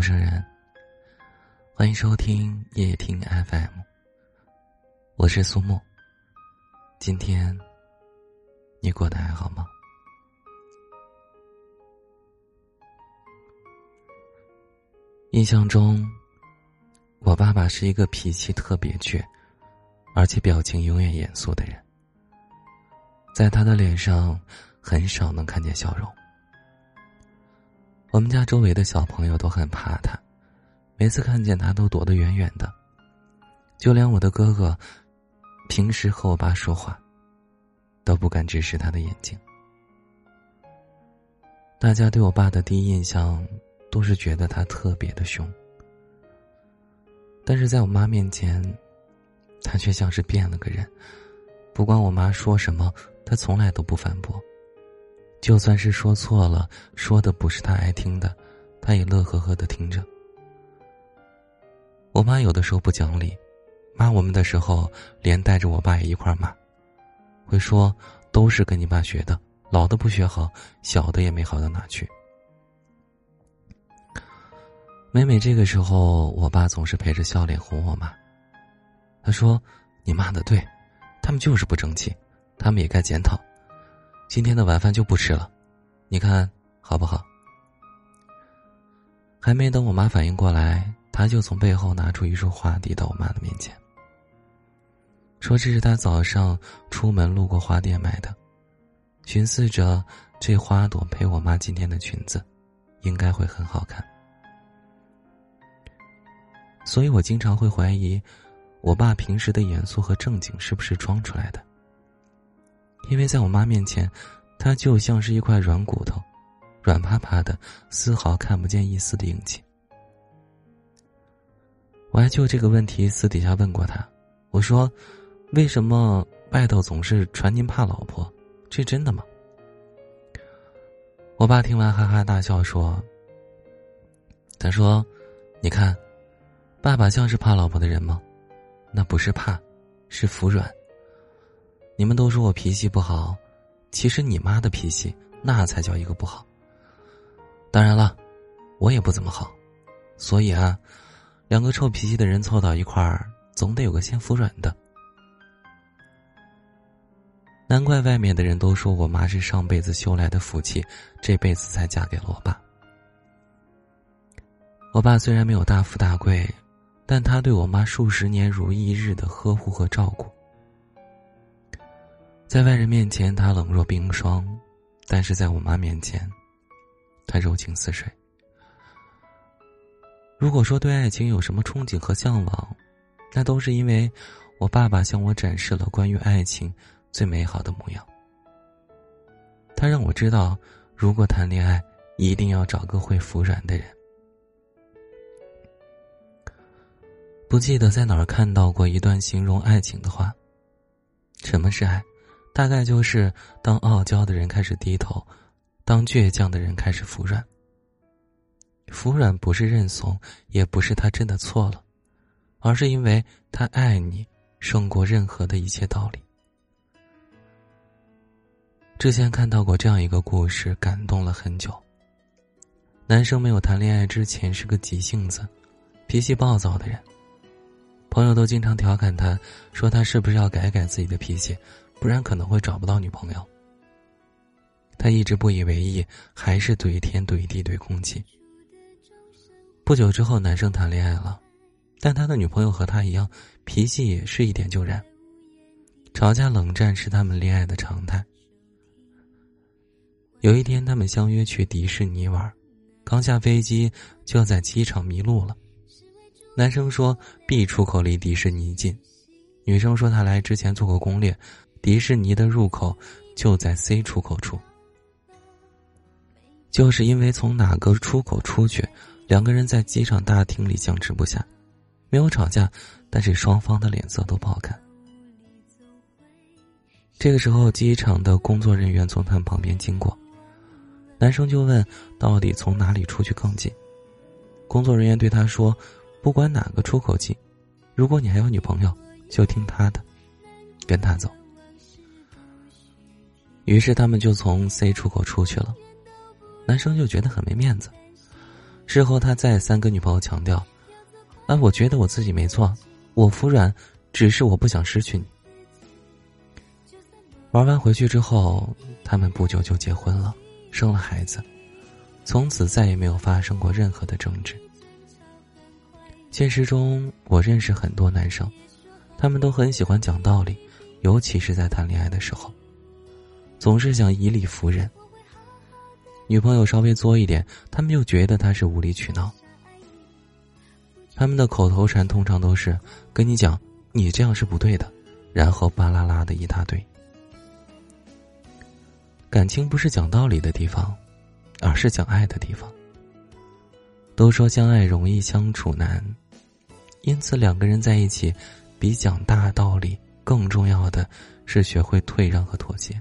陌生人，欢迎收听夜听 FM。我是苏木。今天你过得还好吗？印象中，我爸爸是一个脾气特别倔，而且表情永远严肃的人，在他的脸上很少能看见笑容。我们家周围的小朋友都很怕他，每次看见他都躲得远远的。就连我的哥哥，平时和我爸说话，都不敢直视他的眼睛。大家对我爸的第一印象都是觉得他特别的凶，但是在我妈面前，他却像是变了个人。不管我妈说什么，他从来都不反驳。就算是说错了，说的不是他爱听的，他也乐呵呵的听着。我妈有的时候不讲理，骂我们的时候，连带着我爸也一块骂，会说都是跟你爸学的，老的不学好，小的也没好到哪去。每每这个时候，我爸总是陪着笑脸哄我妈。他说：“你骂的对，他们就是不争气，他们也该检讨。”今天的晚饭就不吃了，你看好不好？还没等我妈反应过来，他就从背后拿出一束花递到我妈的面前，说这是他早上出门路过花店买的，寻思着这花朵配我妈今天的裙子，应该会很好看。所以我经常会怀疑，我爸平时的严肃和正经是不是装出来的。因为在我妈面前，他就像是一块软骨头，软趴趴的，丝毫看不见一丝的硬气。我还就这个问题私底下问过他，我说：“为什么外头总是传您怕老婆？这真的吗？”我爸听完哈哈大笑说：“他说，你看，爸爸像是怕老婆的人吗？那不是怕，是服软。”你们都说我脾气不好，其实你妈的脾气那才叫一个不好。当然了，我也不怎么好，所以啊，两个臭脾气的人凑到一块儿，总得有个先服软的。难怪外面的人都说我妈是上辈子修来的福气，这辈子才嫁给了我爸。我爸虽然没有大富大贵，但他对我妈数十年如一日的呵护和照顾。在外人面前，他冷若冰霜；但是在我妈面前，他柔情似水。如果说对爱情有什么憧憬和向往，那都是因为我爸爸向我展示了关于爱情最美好的模样。他让我知道，如果谈恋爱，一定要找个会服软的人。不记得在哪儿看到过一段形容爱情的话：什么是爱？大概就是，当傲娇的人开始低头，当倔强的人开始服软。服软不是认怂，也不是他真的错了，而是因为他爱你胜过任何的一切道理。之前看到过这样一个故事，感动了很久。男生没有谈恋爱之前是个急性子、脾气暴躁的人，朋友都经常调侃他，说他是不是要改改自己的脾气。不然可能会找不到女朋友。他一直不以为意，还是怼天怼地怼空气。不久之后，男生谈恋爱了，但他的女朋友和他一样，脾气也是一点就燃。吵架冷战是他们恋爱的常态。有一天，他们相约去迪士尼玩，刚下飞机就在机场迷路了。男生说 B 出口离迪士尼近，女生说她来之前做过攻略。迪士尼的入口就在 C 出口处，就是因为从哪个出口出去，两个人在机场大厅里僵持不下，没有吵架，但是双方的脸色都不好看。这个时候，机场的工作人员从他们旁边经过，男生就问：“到底从哪里出去更近？”工作人员对他说：“不管哪个出口近，如果你还有女朋友，就听他的，跟他走。”于是他们就从 C 出口出去了，男生就觉得很没面子，事后他再三跟女朋友强调：“啊，我觉得我自己没错，我服软，只是我不想失去你。”玩完回去之后，他们不久就结婚了，生了孩子，从此再也没有发生过任何的争执。现实中，我认识很多男生，他们都很喜欢讲道理，尤其是在谈恋爱的时候，总是想以理服人。女朋友稍微作一点，他们又觉得他是无理取闹。他们的口头禅通常都是跟你讲你这样是不对的，然后巴拉拉的一大堆。感情不是讲道理的地方，而是讲爱的地方。都说相爱容易相处难，因此两个人在一起，比讲大道理更重要的是学会退让和妥协。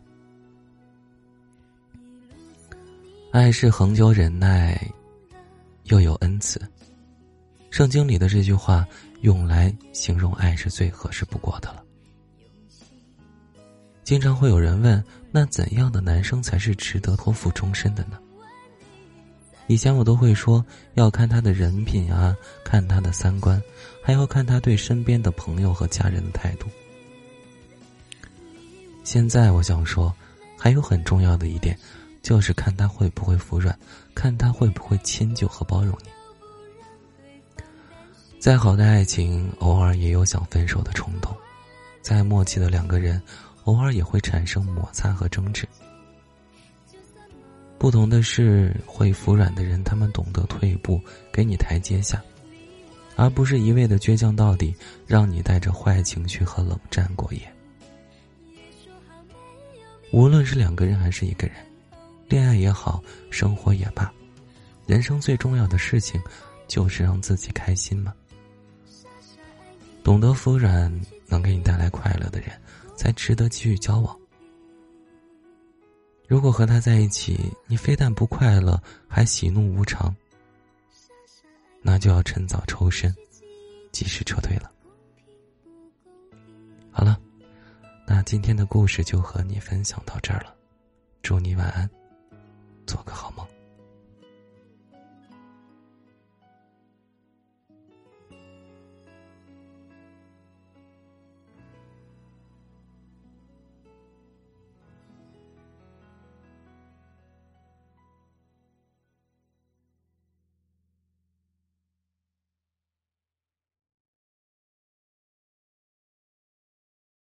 爱是恒久忍耐，又有恩慈。圣经里的这句话用来形容爱是最合适不过的了。经常会有人问：那怎样的男生才是值得托付终身的呢？以前我都会说要看他的人品啊，看他的三观，还要看他对身边的朋友和家人的态度。现在我想说，还有很重要的一点。就是看他会不会服软，看他会不会迁就和包容你。再好的爱情，偶尔也有想分手的冲动；再默契的两个人，偶尔也会产生摩擦和争执。不同的是，会服软的人，他们懂得退步，给你台阶下，而不是一味的倔强到底，让你带着坏情绪和冷战过夜。无论是两个人还是一个人。恋爱也好，生活也罢，人生最重要的事情，就是让自己开心嘛。懂得服软，能给你带来快乐的人，才值得继续交往。如果和他在一起，你非但不快乐，还喜怒无常，那就要趁早抽身，及时撤退了。好了，那今天的故事就和你分享到这儿了，祝你晚安。做个好梦。